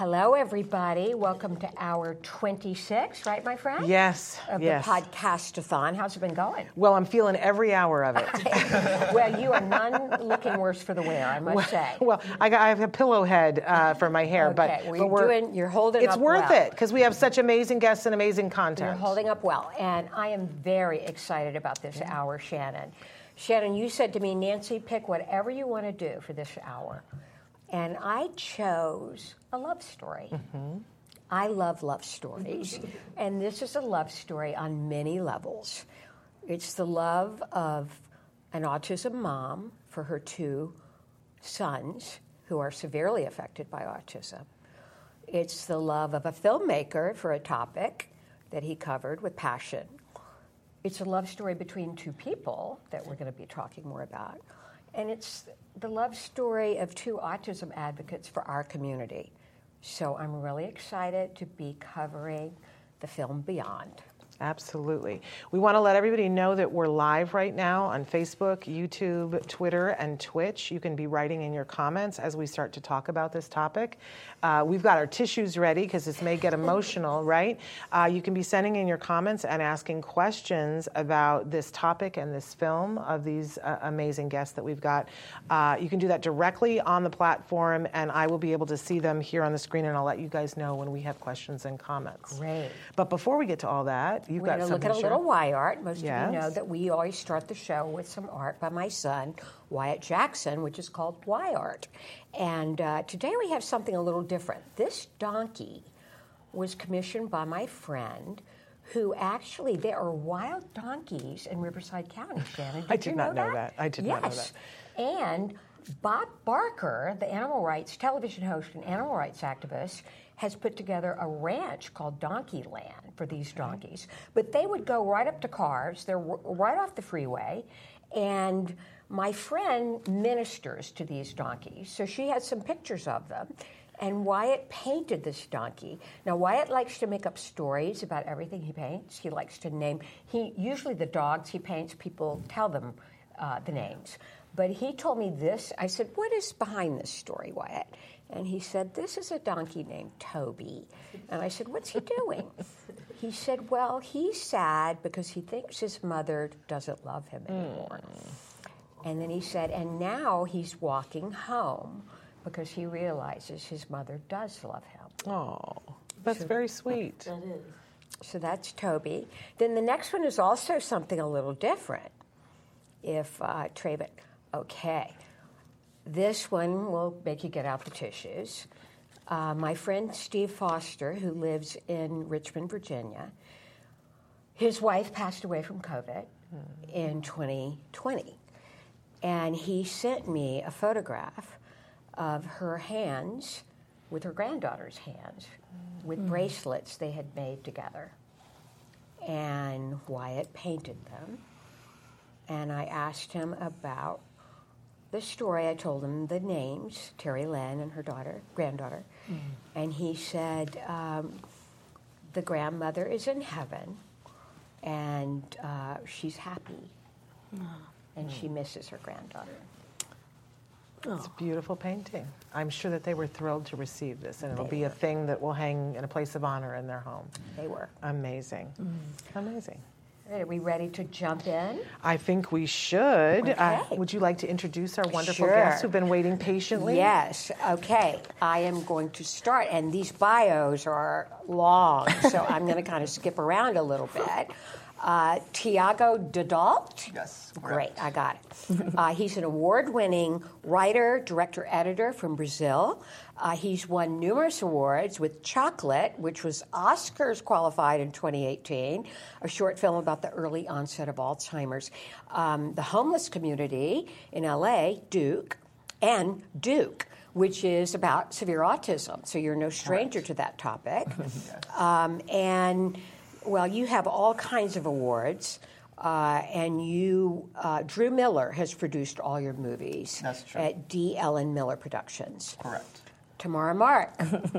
Hello, everybody. Welcome to hour 26, right, my friend? Yes. Of yes. the podcastathon. How's it been going? Well, I'm feeling every hour of it. well, you are none looking worse for the wear, I must well, say. Well, I, got, I have a pillow head uh, for my hair, Okay, but, well, you're we're, doing- you're holding It's worth well. it because we have such amazing guests and amazing content. You're holding up well, and I am very excited about this hour, Shannon. Shannon, you said to me, Nancy, pick whatever you want to do for this hour. And I chose a love story. Mm-hmm. I love love stories, mm-hmm. and this is a love story on many levels. It's the love of an autism mom for her two sons who are severely affected by autism. It's the love of a filmmaker for a topic that he covered with passion. It's a love story between two people that we're going to be talking more about. And it's the love story of two autism advocates for our community. So I'm really excited to be covering the film Beyond. Absolutely. We want to let everybody know that we're live right now on Facebook, YouTube, Twitter, and Twitch. You can be writing in your comments as we start to talk about this topic. Uh, we've got our tissues ready because this may get emotional, right? Uh, you can be sending in your comments and asking questions about this topic and this film of these uh, amazing guests that we've got. Uh, you can do that directly on the platform, and I will be able to see them here on the screen, and I'll let you guys know when we have questions and comments. Great. But before we get to all that, you've We're got going to look at a little Wyart. Most of you know that we always start the show with some art by my son, Wyatt Jackson, which is called Wyart. And uh, today we have something a little different. This donkey was commissioned by my friend. Who actually, there are wild donkeys in Riverside County, Shannon. I Did did you not know know that. I did not know yes. And Bob Barker, the animal rights television host and animal rights activist, has put together a ranch called Donkey Land for these donkeys. But they would go right up to cars, they're right off the freeway, and my friend ministers to these donkeys. So she has some pictures of them. And Wyatt painted this donkey. Now Wyatt likes to make up stories about everything he paints. He likes to name. He usually the dogs he paints, people tell them uh, the names. But he told me this. I said, "What is behind this story, Wyatt?" And he said, "This is a donkey named Toby." And I said, "What's he doing?" he said, "Well, he's sad because he thinks his mother doesn't love him anymore." And then he said, "And now he's walking home." Because he realizes his mother does love him. Oh, that's very sweet. That is. So that's Toby. Then the next one is also something a little different. If uh, Traven, okay, this one will make you get out the tissues. Uh, my friend Steve Foster, who lives in Richmond, Virginia, his wife passed away from COVID hmm. in 2020. And he sent me a photograph of her hands with her granddaughter's hands hmm. with hmm. bracelets they had made together. And Wyatt painted them. And I asked him about the story. I told him the names, Terry Lynn and her daughter, granddaughter. And he said, um, the grandmother is in heaven and uh, she's happy. And she misses her granddaughter. It's a beautiful painting. I'm sure that they were thrilled to receive this, and it'll be a thing that will hang in a place of honor in their home. They were. Amazing. Amazing. Are we ready to jump in? I think we should. Uh, would you like to introduce our wonderful Sure. guests who've been waiting patiently? Yes. Okay. I am going to start, and these bios are long, so I'm going to kind of skip around a little bit. Uh, Thiago Dadalt. Yes, Great. I got it. uh, he's an award winning writer, director, editor from Brazil. Uh, he's won numerous awards with Chocolate, which was Oscars qualified in 2018, a short film about the early onset of Alzheimer's. Um, the homeless community in LA, Duke, and Duke, which is about severe autism. So you're no stranger to that topic. um, and, well, you have all kinds of awards. Uh, and you, uh, Drew Miller has produced all your movies That's true. at Dellen Miller Productions. Correct. Tamara Mark.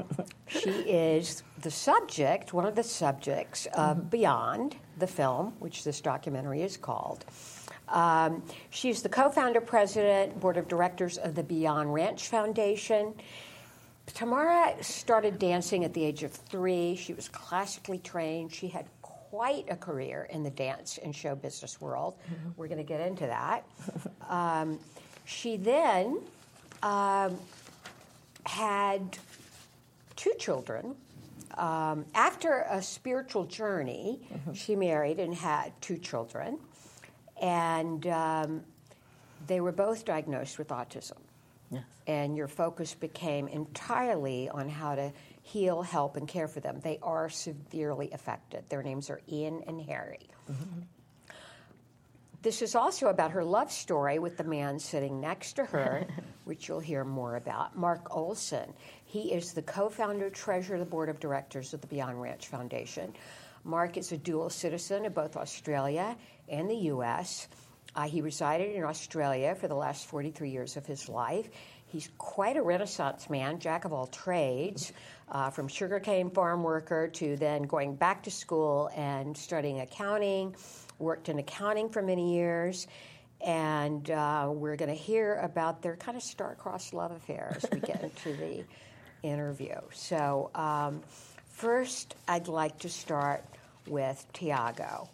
she is the subject, one of the subjects of Beyond, the film, which this documentary is called. Um, she's the co founder, president, board of directors of the Beyond Ranch Foundation. Tamara started dancing at the age of three. She was classically trained. She had quite a career in the dance and show business world. We're going to get into that. Um, she then um, had two children. Um, after a spiritual journey, she married and had two children, and um, they were both diagnosed with autism. Yes. And your focus became entirely on how to heal, help, and care for them. They are severely affected. Their names are Ian and Harry. Mm-hmm. This is also about her love story with the man sitting next to her, which you'll hear more about. Marc Olson. He is the co founder, treasurer of the board of directors of the Beyond Ranch Foundation. Marc is a dual citizen of both Australia and the U.S. Uh, he resided in Australia for the last 43 years of his life. He's quite a Renaissance man, jack of all trades, uh, from sugarcane farm worker to then going back to school and studying accounting. Worked in accounting for many years, and uh, we're going to hear about their kind of star-crossed love affair as we get into the interview. So, um, first, I'd like to start with Thiago.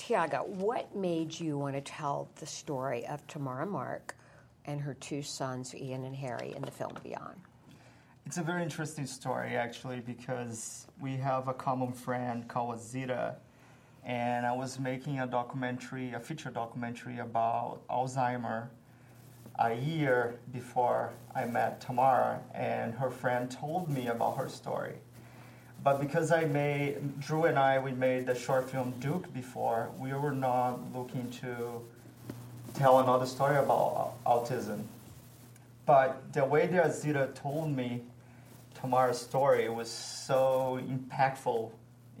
Thiago, what made you want to tell the story of Tamara Mark and her two sons, Ian and Harry, in the film Beyond? It's a very interesting story, actually, because we have a common friend called Azita, and I was making a documentary, a feature documentary about Alzheimer a year before I met Tamara, and her friend told me about her story. But because I made, Drew and I, we made the short film Duke before, we were not looking to tell another story about autism. But the way that Azita told me Tamara's story was so impactful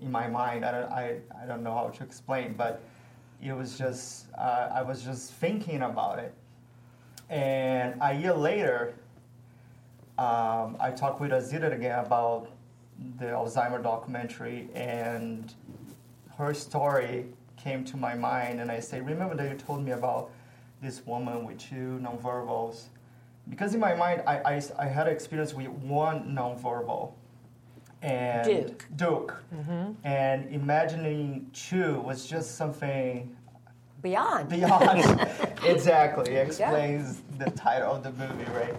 in my mind. I don't, I, I don't know how to explain, but it was just, uh, I was just thinking about it. And a year later, um, I talked with Azita again about the Alzheimer documentary, and her story came to my mind. And I say, Remember that you told me about this woman with two nonverbals? Because in my mind, I, I, I had experience with one nonverbal. And Duke. Duke. And imagining two was just something Beyond. beyond exactly explains the title of the movie right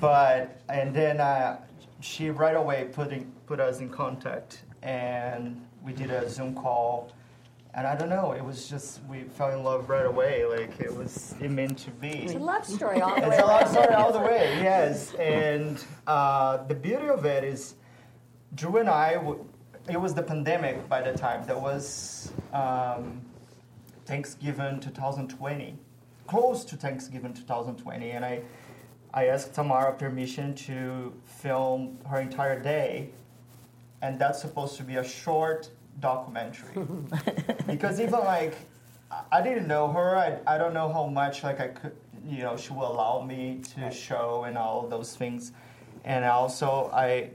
but and then uh, she right away put in, put us in contact and we did a zoom call and i don't know it was just we fell in love right away like it was it meant to be It's a love story all the way it's a love story all the way, yes. And uh, the beauty of it is, Drew and I, w- it was the pandemic by the time. That was um, Thanksgiving 2020, close to Thanksgiving 2020. And I, I asked Tamara permission to film her entire day. And that's supposed to be a short documentary. because even like, I- didn't know her. I, I don't know how much like I could, you know, she will allow me to show and all those things. And also, I,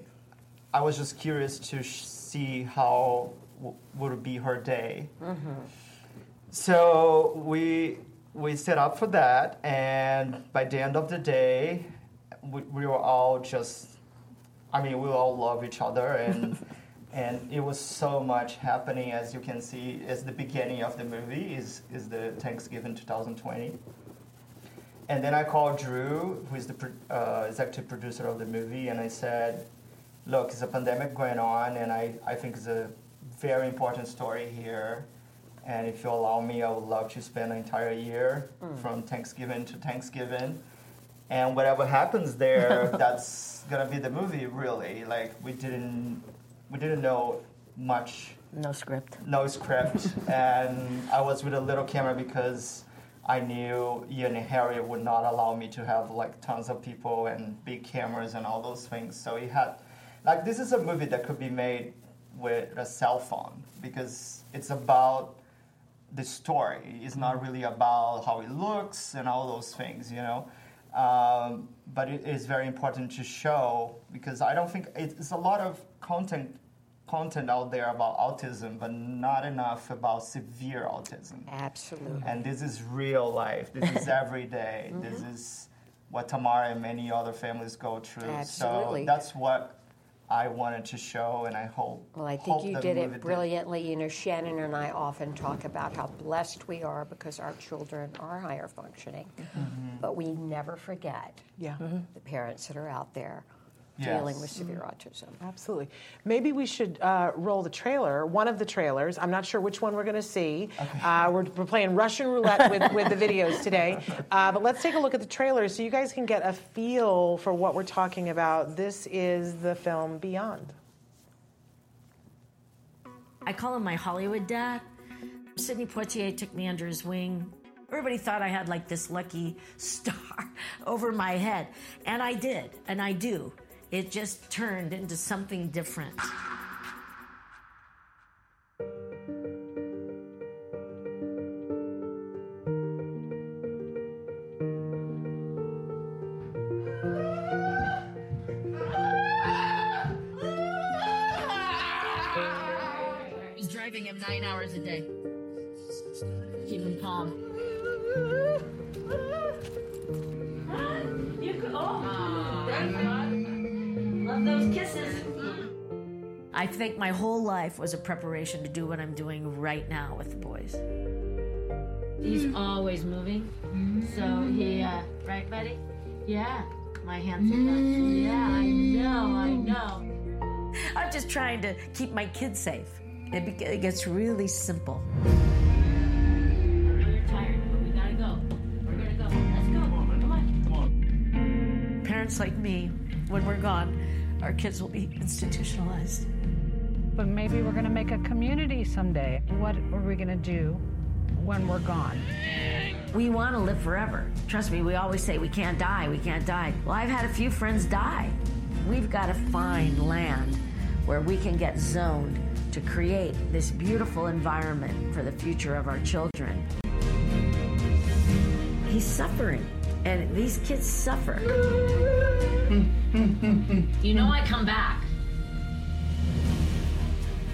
I was just curious to sh- see how w- would be her day. Mm-hmm. So we we set up for that, and by the end of the day, we, we were all just, I mean, we all love each other, and and it was so much happening. As you can see, as the beginning of the movie is is the Thanksgiving 2020. And then I called Drew, who is the uh, executive producer of the movie, and I said, "Look, it's a pandemic going on, and I, I think it's a very important story here. And if you allow me, I would love to spend an entire year mm. from Thanksgiving to Thanksgiving. And whatever happens there, that's gonna be the movie. Really, like we didn't we didn't know much No script. no script, and I was with a little camera because I knew Ian and Harry would not allow me to have like tons of people and big cameras and all those things. So he had, like, this is a movie that could be made with a cell phone because it's about the story. It's not really about how it looks and all those things, you know. Um, but it is very important to show because I don't think it's a lot of content content out there about autism, but not enough about severe autism. Absolutely. And this is real life. This is every day. Mm-hmm. This is what Tamara and many other families go through. Absolutely. So that's what I wanted to show, and I hope. Well, I think you did it brilliantly. You know, Shannon and I often talk about how blessed we are because our children are higher functioning. Mm-hmm. But we never forget Yeah. the parents that are out there dealing Yes. with severe autism. Absolutely. Maybe we should uh, roll the trailer, one of the trailers. I'm not sure which one we're going to see. Uh, we're, we're playing Russian roulette with, with the videos today. Uh, but let's take a look at the trailer so you guys can get a feel for what we're talking about. This is the film Beyond. I call him my Hollywood dad. Sidney Poitier took me under his wing. Everybody thought I had like this lucky star over my head. And I did, and I do. It just turned into something different. I think my whole life was a preparation to do what I'm doing right now with the boys. He's always moving, so he, uh, right, buddy? Yeah, my hands handsome bud. Yeah, I know, I know. I'm just trying to keep my kids safe. It, be- it gets really simple. We're tired, but we gotta go. We're gonna go. Let's go. Come on. Come on. Parents like me, when we're gone, our kids will be institutionalized. But maybe we're going to make a community someday. What are we going to do when we're gone? We want to live forever. Trust me, we always say we can't die, we can't die. Well, I've had a few friends die. We've got to find land where we can get zoned to create this beautiful environment for the future of our children. He's suffering, and these kids suffer. you know, I come back.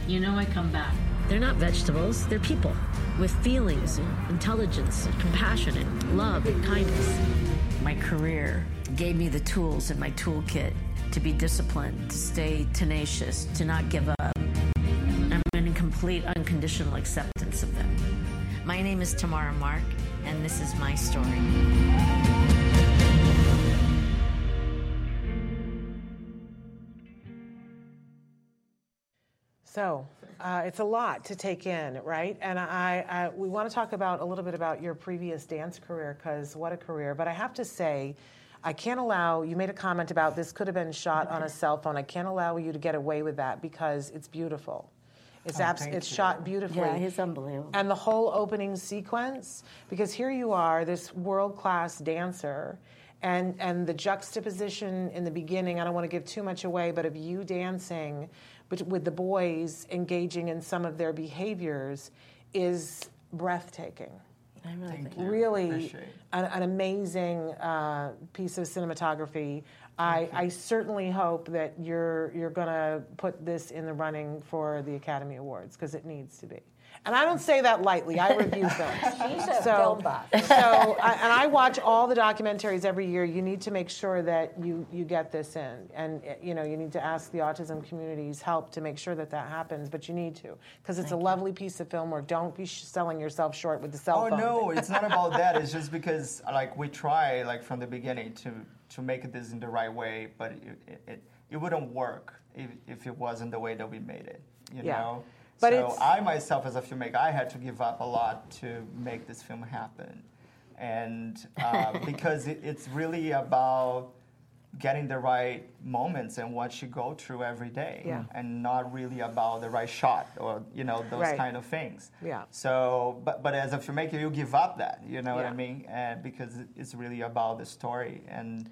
You know, I come back. They're not vegetables, they're people with feelings and intelligence and compassion and love and kindness. My career gave me the tools in my toolkit to be disciplined, to stay tenacious, to not give up. I'm in complete unconditional acceptance of them. My name is Tamara Mark, and this is my story. So uh, it's a lot to take in, right? And I, I we want to talk about a little bit about your previous dance career because what a career. But I have to say, I can't allow. You made a comment about this could have been shot on a cell phone. I can't allow you to get away with that because it's beautiful. It's abs- thank it's shot beautifully. Yeah, he's unbelievable. And the whole opening sequence, because here you are, this world class dancer, and, and the juxtaposition in the beginning, I don't want to give too much away, but of you dancing with the boys engaging in some of their behaviors is breathtaking. I really Thank think you. Really, an, an amazing uh, piece of cinematography. I, I certainly hope that you're you're going to put this in the running for the Academy Awards because it needs to be. And I don't say that lightly. I review films. She's a So, film buff. so I, and I watch all the documentaries every year. You need to make sure that you, you get this in, and you know you need to ask the autism community's help to make sure that that happens. But you need to because it's a lovely piece of film. Or don't be sh- selling yourself short with the cell Oh phone. no, it's not about that. It's just because like we try like from the beginning to to make this in the right way, but it it, it, it wouldn't work if, if it wasn't the way that we made it. You Yeah. know, But so I myself, as a filmmaker, I had to give up a lot to make this film happen, and uh, because it, it's really about getting the right moments and what you go through every day, Yeah. and not really about the right shot or you know those Right. kind of things. Yeah. So, but but as a filmmaker, you give up that, you know what I mean, and because it's really about the story and.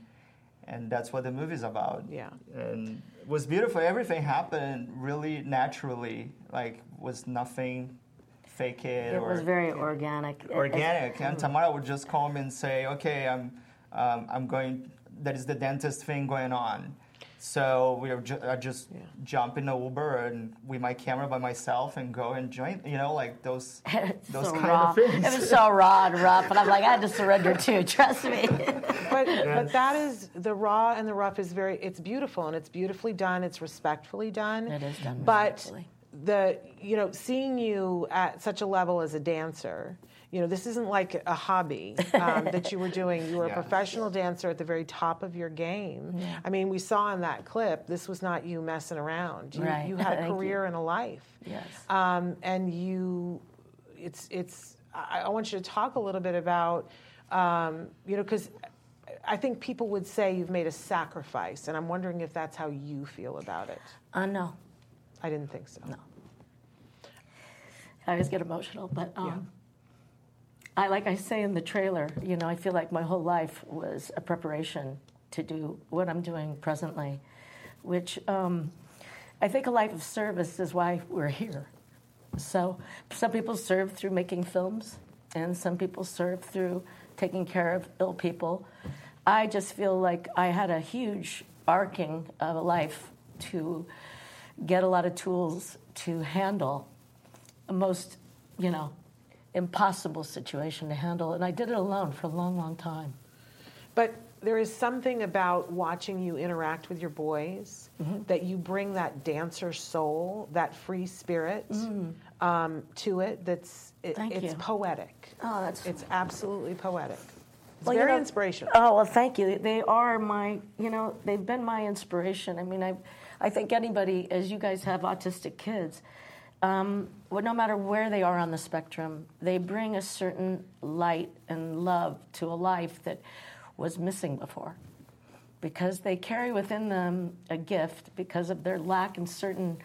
And that's what the movie's about. Yeah. And was beautiful. Everything happened really naturally. Like was nothing fake it, It or was very organic. It- organic. And Tamara would just call me and say, "Okay, I'm um, I'm going. That is the dentist thing going on." So we are ju- I just jump in the Uber and with my camera by myself and go and join. You know, like those those so kind raw. of things. It was so raw and rough, and I'm like, I had to surrender too. Trust me. but but that is the raw and the rough is very it's beautiful and it's beautifully done it's respectfully done It is done but the you know seeing you at such a level as a dancer you know this isn't like a hobby um, that you were doing you were a professional dancer at the very top of your game i mean we saw in that clip this was not you messing around you, Right. you had a Thank you. career and a life Yes. um, and you it's it's I, I want you to talk a little bit about um, you know because I think people would say you've made a sacrifice, and I'm wondering if that's how you feel about it. Uh, no, I didn't think so. No. I always get emotional, but um, I like I say in the trailer, you know, I feel like my whole life was a preparation to do what I'm doing presently, which um, I think a life of service is why we're here. So some people serve through making films, and some people serve through taking care of ill people. I just feel like I had a huge arcing of a life to get a lot of tools to handle most, you know, impossible situation to handle. And I did it alone for a long, long time. But there is something about watching you interact with your boys Mm-hmm. that you bring that dancer soul, that free spirit um, to it. That's it, Mm. It's you. poetic. Oh, that's It's absolutely poetic. It's Well, you very know- inspirational. Oh well, thank you. They are my, you know, they've been my inspiration. I mean, I, I think anybody, as you guys have autistic kids, um, well, no matter where they are on the spectrum, they bring a certain light and love to a life that was missing before, because they carry within them a gift because of their lack in certain,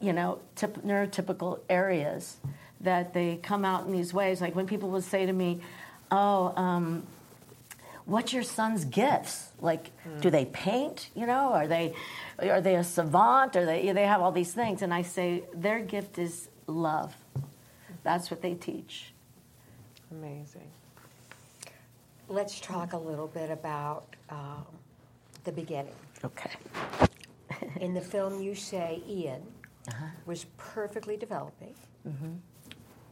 you know, typ- neurotypical areas that they come out in these ways. Like when people would say to me, "Oh." Um, what's your son's gifts? Like, do they paint? You know, are they are they a savant? Or they they have all these things? And I say their gift is love. That's what they teach. Amazing. Let's talk a little bit about um, the beginning. Okay. In the film, you say Ian Uh-huh. was perfectly developing Mm-hmm.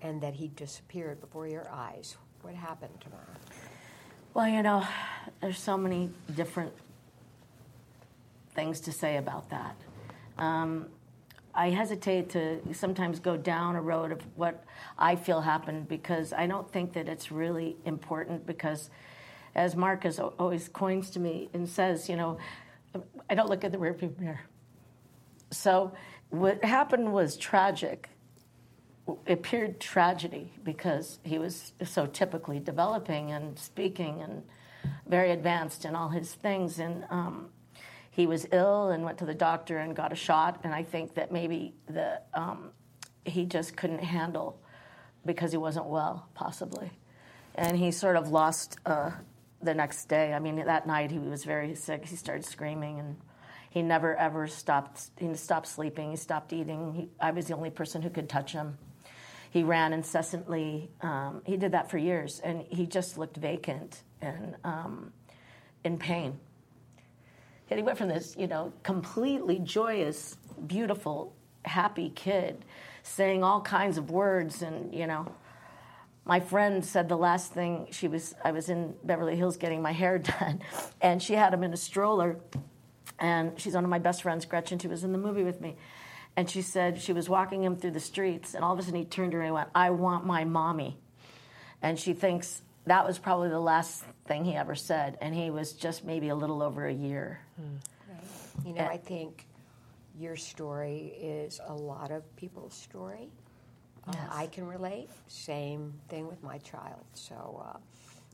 and that he disappeared before your eyes. What happened Tamara? Well, you know, there's so many different things to say about that. Um, I hesitate to sometimes go down a road of what I feel happened because I don't think that it's really important because, as Marcus al- always coins to me and says, you know, I don't look at the rearview mirror. So what happened was tragic. Appeared tragedy because he was so typically developing and speaking and very advanced in all his things. And um, he was ill and went to the doctor and got a shot. And I think that maybe the um, he just couldn't handle because he wasn't well, possibly. And he sort of lost uh, the next day. I mean, that night he was very sick. He started screaming and he never ever stopped. He stopped sleeping. He stopped eating. He, I was the only person who could touch him. He ran incessantly. Um, he did that for years, and he just looked vacant and um, in pain. And he went from this, you know, completely joyous, beautiful, happy kid, saying all kinds of words, and you know, my friend said the last thing she was I was in Beverly Hills getting my hair done and she had him in a stroller and she's one of my best friends Gretchen she was in the movie with me and she said she was walking him through the streets and all of a sudden he turned to her and went I want my mommy and she thinks that was probably the last thing he ever said and he was just maybe a little over a year You know, I think your story is a lot of people's story. Uh, I can relate. Same thing with my child. So uh, I'm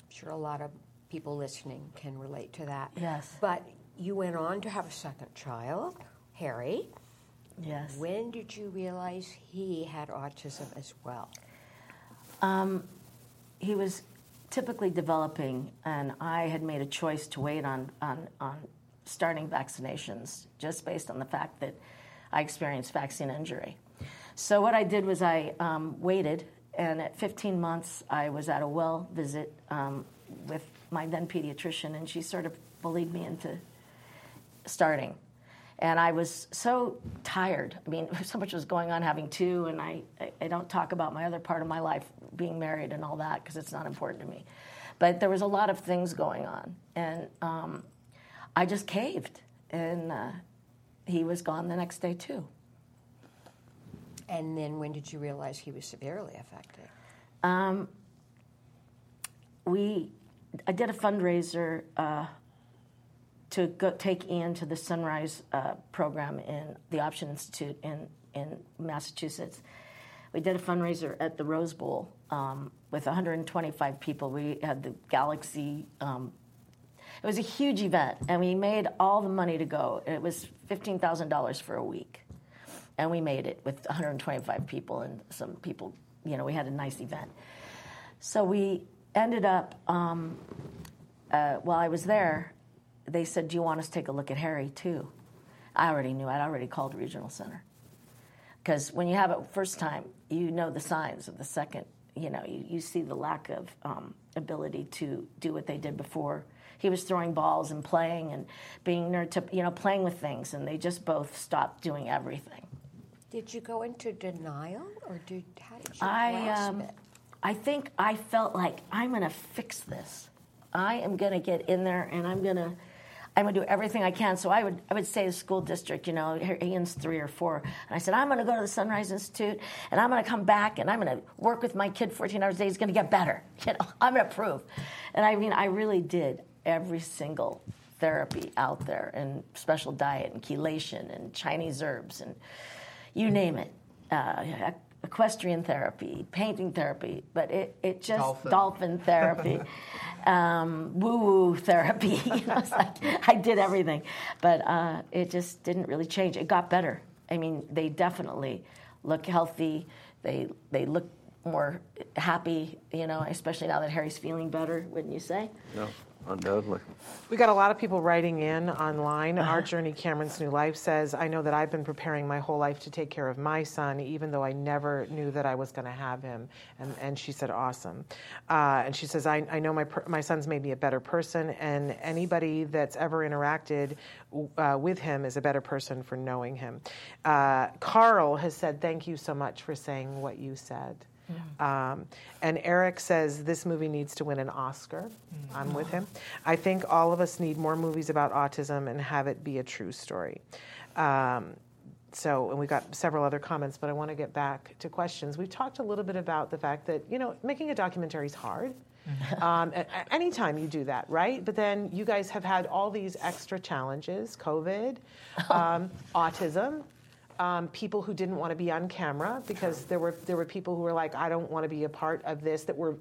sure a lot of people listening can relate to that. Yes. But you went on to have a second child, Harry. Yes. When did you realize he had autism as well? he was typically developing, and I had made a choice to wait on, on, on starting vaccinations just based on the fact that I experienced vaccine injury. So, what I did was I um, waited, and at 15 months, I was at a well visit um, with my then pediatrician, and she sort of bullied me into starting. And I was so tired. I mean, so much was going on having two, and I, I, don't talk about my other part of my life, being married and all that, because it's not important to me. But there was a lot of things going on, and um, I just caved. And uh, he was gone the next day, too. And then when did you realize he was severely affected? we I did a fundraiser uh, to go take Ian to the Son-Rise uh, program in the Option Institute in in Massachusetts. We did a fundraiser at the Rose Bowl um, with 125 people. We had the Galaxy. Um, it was a huge event, and we made all the money to go. It was fifteen thousand dollars for a week, and we made it with 125 people and some people. You know, we had a nice event. So we ended up, um, uh, while I was there, they said, Do you want us to take a look at Harry too? I already knew, I'd already called Regional Center. Because when you have it first time, you know the signs of the second, you know, you, you see the lack of um, ability to do what they did before. He was throwing balls and playing and being nerd to, you know, playing with things, and they just both stopped doing everything. Did you go into denial, or did how did you I, um, it? I think I felt like I'm going to fix this. I am going to get in there and I'm going to, I'm going to do everything I can. So I would, I would say the school district, you know, Ian's three or four, and I said I'm going to go to the Son-Rise Institute and I'm going to come back and I'm going to work with my kid 14 hours a day. He's going to get better. You know, I'm going to prove. And I mean, I really did every single therapy out there and special diet and chelation and Chinese herbs and you name it. Uh, equestrian therapy, painting therapy, but it, it just Dolphin. dolphin therapy, um, woo woo therapy. you know, it's like I did everything, but uh, it just didn't really change. It got better. I mean, they definitely look healthy. They they look more happy. You know, especially now that Harry's feeling better. Wouldn't you say? No, undoubtedly. We got a lot of people writing in online. Our Journey Cameron's New Life says, I know that I've been preparing my whole life to take care of my son, even though I never knew that I was going to have him. And, and she said, awesome. Uh, and she says, I, I know my, per- my son's made me a better person, and anybody that's ever interacted uh, with him is a better person for knowing him. Uh, Carl has said, thank you so much for saying what you said. Um, and Eric says this movie needs to win an Oscar. I'm with him. I think all of us need more movies about autism and have it be a true story. Um, so, and we got several other comments, but I want to get back to questions. We've talked a little bit about the fact that, you know, making a documentary is hard. um, a- a- anytime you do that, right? But then you guys have had all these extra challenges COVID, um, autism, um, people who didn't want to be on camera because there were there were people who were like, I don't want to be a part of this that were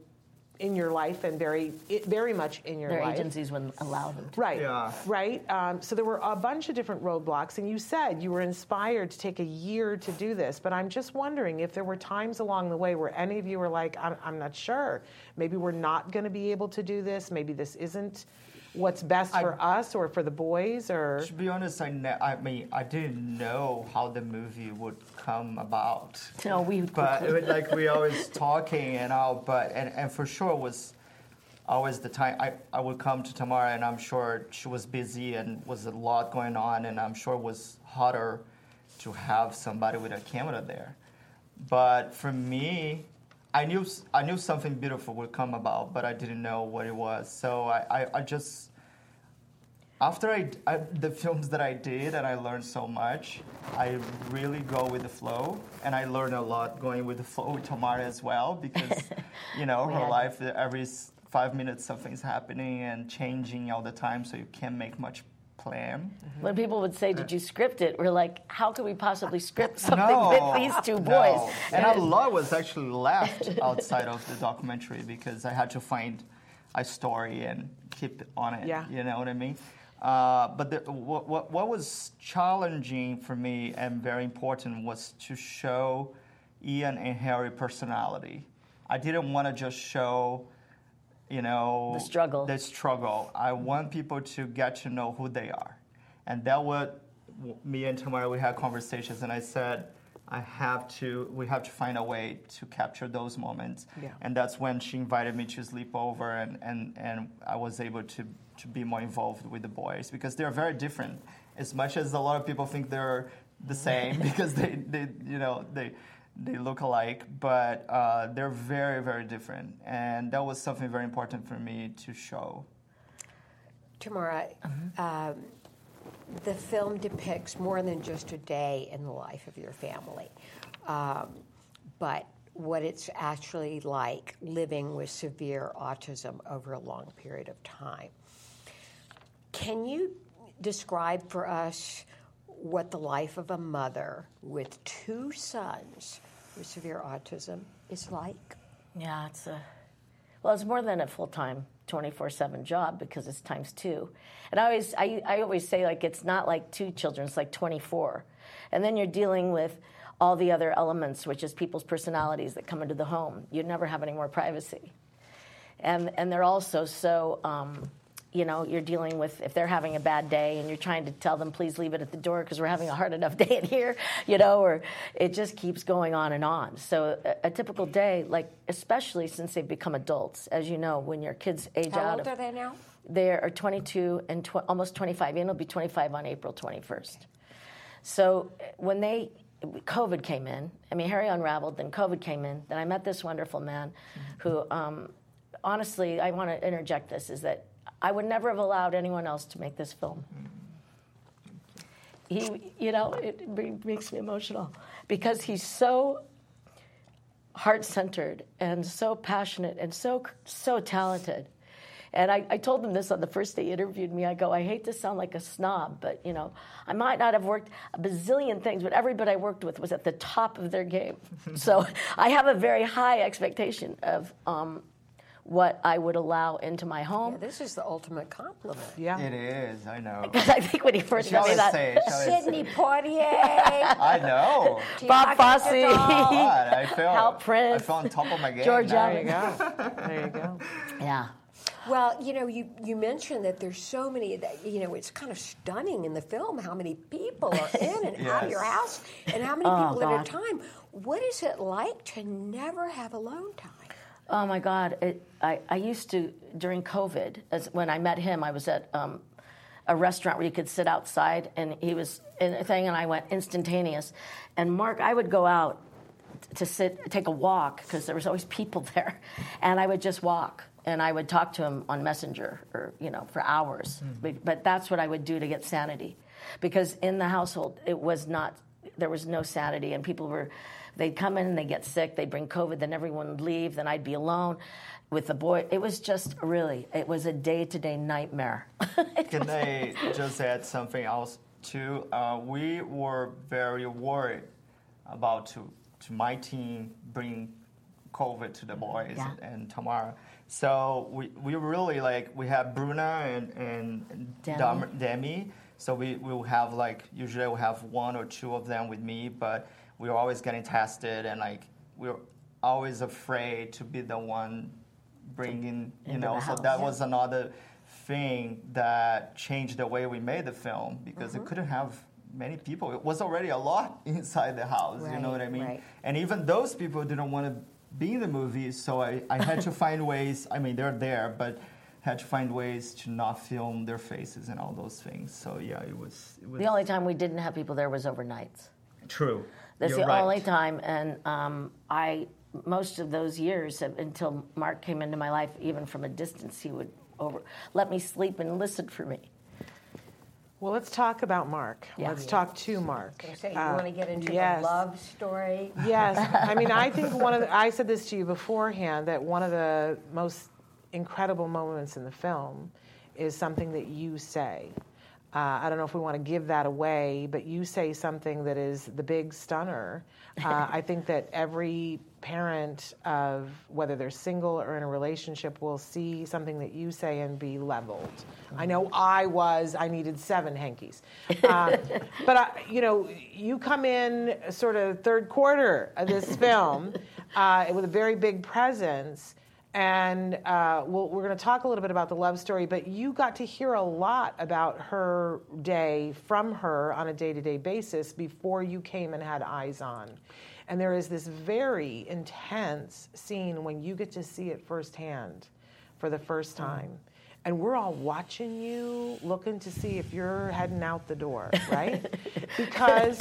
in your life and very very much in your Their life. agencies wouldn't allow them. To. Right. Yeah. Right. Um, so there were a bunch of different roadblocks, and you said you were inspired to take a year to do this. But I'm just wondering if there were times along the way where any of you were like, I'm, I'm not sure. Maybe we're not going to be able to do this. Maybe this isn't what's best for us or for the boys or. To be honest, I, ne- I mean, I didn't know how the movie would come about. No, we But it was uh, like we always talking and all, but and, and for sure was always the time I, I would come to Tamara and I'm sure she was busy and was a lot going on and I'm sure it was harder to have somebody with a camera there. But for me, I knew I knew something beautiful would come about, but I didn't know what it was. So I, I, I just after I, I the films that I did and I learned so much, I really go with the flow, and I learned a lot going with the flow with Tamara as well because you know her life every five minutes something's happening and changing all the time, so you can't make much plan. When people would say, "Did you script it?" We're like, "How could we possibly script something No, with these two boys?" no. And a lot was actually left outside of the documentary because I had to find a story and keep on it. Yeah. You know what I mean? Uh, but the, what, what, what was challenging for me and very important was to show Ian and Harry personality. I didn't want to just show, you know, The struggle. The struggle. I want people to get to know who they are, and that what me and Tamara we had conversations, and I said, I have to. We have to find a way to capture those moments. Yeah. And that's when she invited me to sleep over, and, and, and I was able to, to be more involved with the boys because they're very different. As much as a lot of people think they're the same because they, they you know they they look alike, but uh, they're very very different, and that was something very important for me to show. Tamara, um, the film depicts more than just a day in the life of your family, um, but what it's actually like living with severe autism over a long period of time. Can you describe for us what the life of a mother with two sons with severe autism is like? Yeah, it's a well, it's more than a full time, twenty four seven job because it's times two. And I always, I, I always say like it's not like two children; it's like twenty four, and then you're dealing with all the other elements, which is people's personalities that come into the home. You never have any more privacy, and and they're also so. Um, you know, you're dealing with if they're having a bad day and you're trying to tell them, please leave it at the door because we're having a hard enough day in here, you know, or it just keeps going on and on. So a, a typical day, like especially since they've become adults, as you know, when your kids age out. How out old of are they now? they are 22 and tw- almost 25. Ian will be 25 on April 21st. So uh, when they COVID came in, I mean Harry unraveled, then COVID came in, then I met this wonderful man, who um, honestly I want to interject this is that I would never have allowed anyone else to make this film. He, you know, it makes me emotional because he's so heart centered and so passionate and so so talented. And I, I told them this on the first day he interviewed me. I go, I hate to sound like a snob, but you know, I might not have worked a bazillion things, but everybody I worked with was at the top of their game. so I have a very high expectation of um, what I would allow into my home. Yeah, this is the ultimate compliment. Yeah. It is, I know. Because I think when he first Shall told me I that, say? Shall I say? Sydney Poitier. I know. Bob Fosse, oh, God, I felt. Hal Prince, I felt on top of my game. George now. There you go. There you go. yeah. Well, you know, you, you mentioned that there's so many that you know it's kind of stunning in the film how many people are in and out of your house and how many Oh, people at a time. What is it like to never have alone time? Oh my God! It, I I used to during COVID, as when I met him, I was at um, a restaurant where you could sit outside, and he was in a thing, and I went instantaneous. And Marc, I would go out to sit, take a walk because there was always people there, and I would just walk, and I would talk to him on Messenger or you know for hours. But, but that's what I would do to get sanity, because in the household it was not there was no sanity, and people were they'd come in and they get sick, they'd bring COVID, then everyone would leave, then I'd be alone with the boy. It was just really it was a day to day nightmare. Can I just add something else too? Uh, we were very worried about to to my team bring COVID to the boys Yeah. and Tamara. So we, we really like we have Bruna and and Demi. Dam- Demi. So we we will have like usually we have one or two of them with me, but we were always getting tested and like we were always afraid to be the one bringing you know. So house. that was another thing that changed the way we made the film because Mm-hmm. it couldn't have many people. It was already a lot inside the house. you know what I mean? right. And even those people didn't want to be in the movie, so I, I had to find ways. I mean, they're there, but had to find ways to not film their faces and all those things. So yeah, it was. It was the only time we didn't have people there was overnights. true. That's You're the right. only time, and um, I most of those years until Marc came into my life, even from a distance, he would over let me sleep and listen for me. Well, let's talk about Marc. Yeah. Let's talk to Marc. I say you Uh, want to get into yes. the love story. Yes, I mean, I think one of the, I said this to you beforehand that one of the most incredible moments in the film is something that you say. Uh, I don't know if we want to give that away, but you say something that is the big stunner. Uh, I think that every parent of whether they're single or in a relationship will see something that you say and be leveled. I know I was. I needed seven hankies, uh, but I, you know, you come in sort of third quarter of this film uh, with a very big presence and uh, we'll, we're going to talk a little bit about the love story, but you got to hear a lot about her day from her on a day to day basis before you came and had eyes on. And there is this very intense scene when you get to see it firsthand for the first Mm. time. And we're all watching you, looking to see if you're heading out the door, right? Because,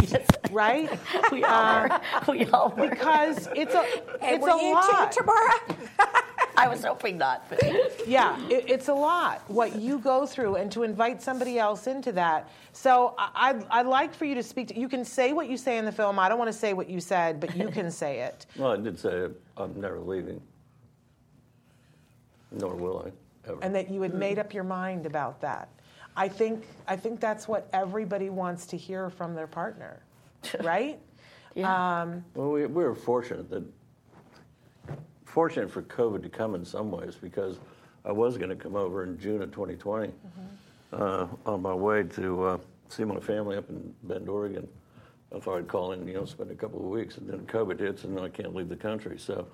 right? We all Uh, were. We all were. because it's a Hey, it's were a you lot. too, Tamara? I was hoping not. But Yeah, it, it's a lot what you go through, and to invite somebody else into that. So I, I'd, I'd like for you to speak. To, you can say what you say in the film. I don't want to say what you said, but you can say it. Well, I did say I'm never leaving, nor will I ever. and that you had made up your mind about that. I think I think that's what everybody wants to hear from their partner, right? Um, well, we, we were fortunate that fortunate for COVID to come in some ways because I was going to come over in June of 2020 uh, on my way to uh, see my family up in Bend, Oregon. I thought I'd call in, you know, spend a couple of weeks, and then COVID hits, and I can't leave the country. So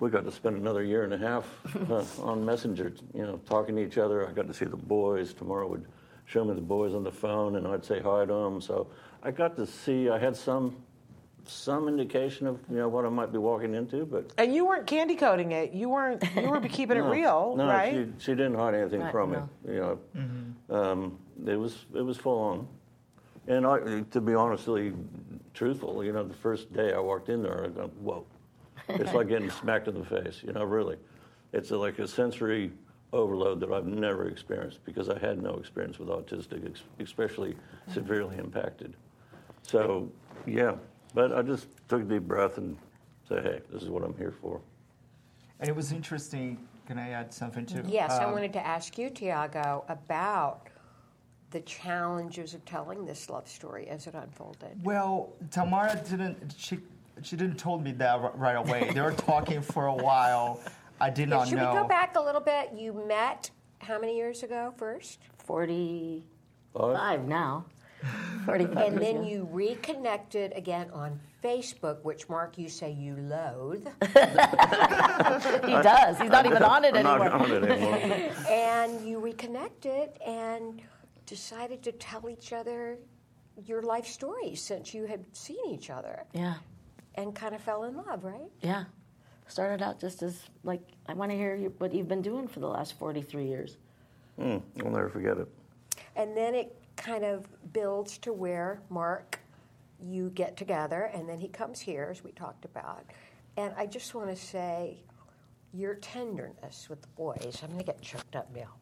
we got to spend another year and a half uh, on Messenger, you know, talking to each other. I got to see the boys. Tamara would show me the boys on the phone, and I'd say hi to them. So I got to see. I had some some indication of you know what I might be walking into, but and you weren't candy coating it. You weren't. You were keeping it real, no, right? she, she didn't hide anything Right, from no. me. You know, um, it was it was full on. And I, to be honestly truthful, you know, the first day I walked in there, I go, whoa, it's like getting smacked in the face. You know, really, it's a, like a sensory overload that I've never experienced because I had no experience with autistic, especially severely impacted. So, yeah, but I just took a deep breath and said, hey, this is what I'm here for. And it was interesting. Can I add something too? Yes, I Um, wanted to ask you, Thiago, about the challenges of telling this love story as it unfolded. Well, Tamara didn't. She she didn't told me that r- right away. They were talking for a while. I did Now, not should know. Should we go back a little bit? You met how many years ago first? 45 now. 45 And then ago. you reconnected again on Facebook, which, Marc, you say you loathe. He does. He's not even on it I'm anymore. not on it anymore. and you reconnected and decided to tell each other your life stories since you had seen each other Yeah, and kind of fell in love, right? yeah. Started out just as like I want to hear what you've been doing for the last 43 years. Mm, I'll never forget it. And then it kind of builds to where Marc, you get together, and then he comes here, as we talked about. And I just want to say, your tenderness with the boys, I'm going to get choked up now.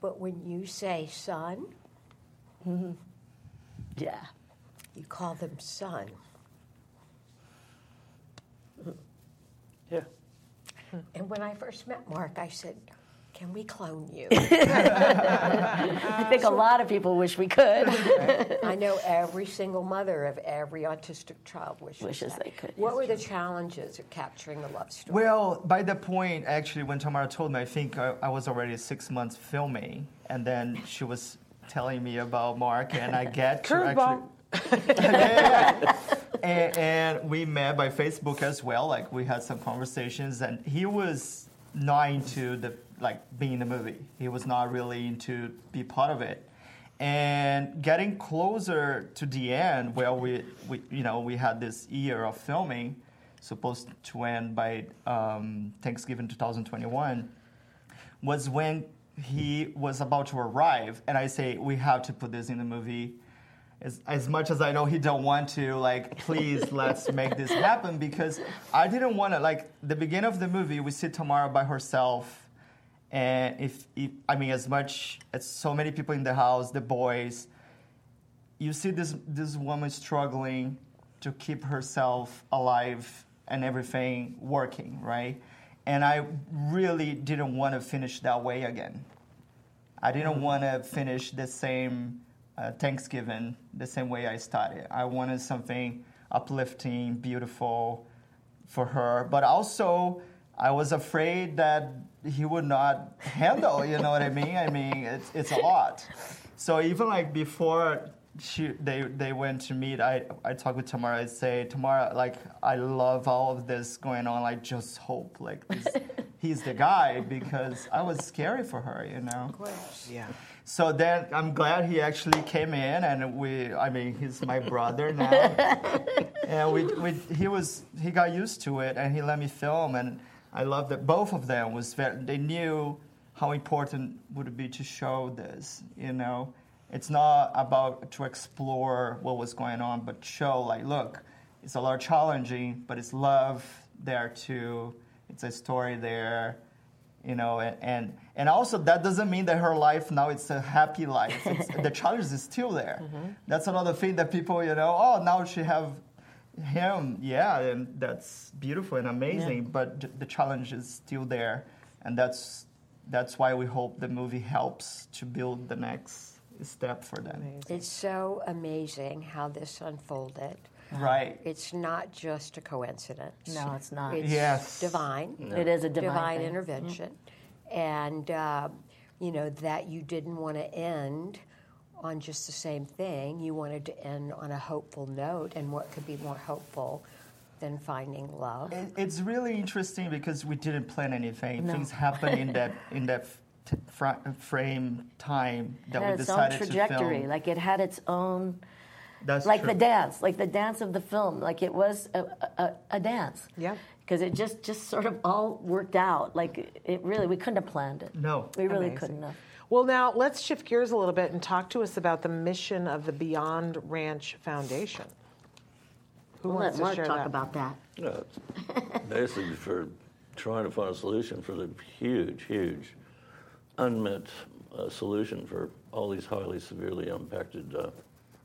But when you say son, Yeah. you call them son. Yeah. And when I first met Marc, I said, Can we clone you? I think a lot of people wish we could. I know every single mother of every autistic child wishes, Wishes that. they could, What yes, were the challenges of capturing the love story? Well, by the point, actually, when Tamara told me, I think I, I was already six months filming, and then she was telling me about Marc, and I get to Curveball. actually. and, and we met by Facebook as well. Like we had some conversations, and he was not into the like being in the movie. He was not really into be part of it. And getting closer to the end, where we, we you know we had this year of filming, supposed to end by um, Thanksgiving 2021, was when he was about to arrive, and I say we have to put this in the movie. As, as much as I know he don't want to, like, please let's make this happen because I didn't want to. Like the beginning of the movie, we see Tamara by herself, and if, if I mean, as much as so many people in the house, the boys, you see this this woman struggling to keep herself alive and everything working, right? And I really didn't want to finish that way again. I didn't want to finish the same uh, Thanksgiving the same way I started. I wanted something uplifting, beautiful for her, but also I was afraid that he would not handle. You know what I mean? I mean, it's it's a lot. So even like before she they they went to meet, I I talked with Tamara. I say Tamara, like I love all of this going on. Like just hope, like this, he's the guy because I was scary for her. You know. Of course. Yeah. So then I'm glad he actually came in, and we, I mean, he's my brother now, and we, we, he was, he got used to it, and he let me film, and I love that both of them was very, they knew how important would it be to show this, you know. It's not about to explore what was going on, but show like, look, it's a lot challenging, but it's love there too. It's a story there you know and, and and also that doesn't mean that her life now it's a happy life it's, the challenge is still there mm-hmm. that's another thing that people you know oh now she have him yeah and that's beautiful and amazing yeah. but the challenge is still there and that's that's why we hope the movie helps to build the next step for them amazing. it's so amazing how this unfolded Right. It's not just a coincidence. No, it's not. It's yes. divine. No. It is a divine, divine intervention. Mm-hmm. And, uh, you know, that you didn't want to end on just the same thing. You wanted to end on a hopeful note. And what could be more hopeful than finding love? It's really interesting because we didn't plan anything. No. Things happened in that, in that t- fr- frame time that we decided to film. trajectory. Like it had its own that's like true. the dance, like the dance of the film, like it was a, a, a dance. Yeah. Because it just, just sort of all worked out. Like it really, we couldn't have planned it. No. We really Amazing. couldn't have. Well, now let's shift gears a little bit and talk to us about the mission of the Beyond Ranch Foundation. Who we'll wants let Marc to talk that? about that. Yeah, basically for trying to find a solution for the huge, huge unmet uh, solution for all these highly severely impacted uh,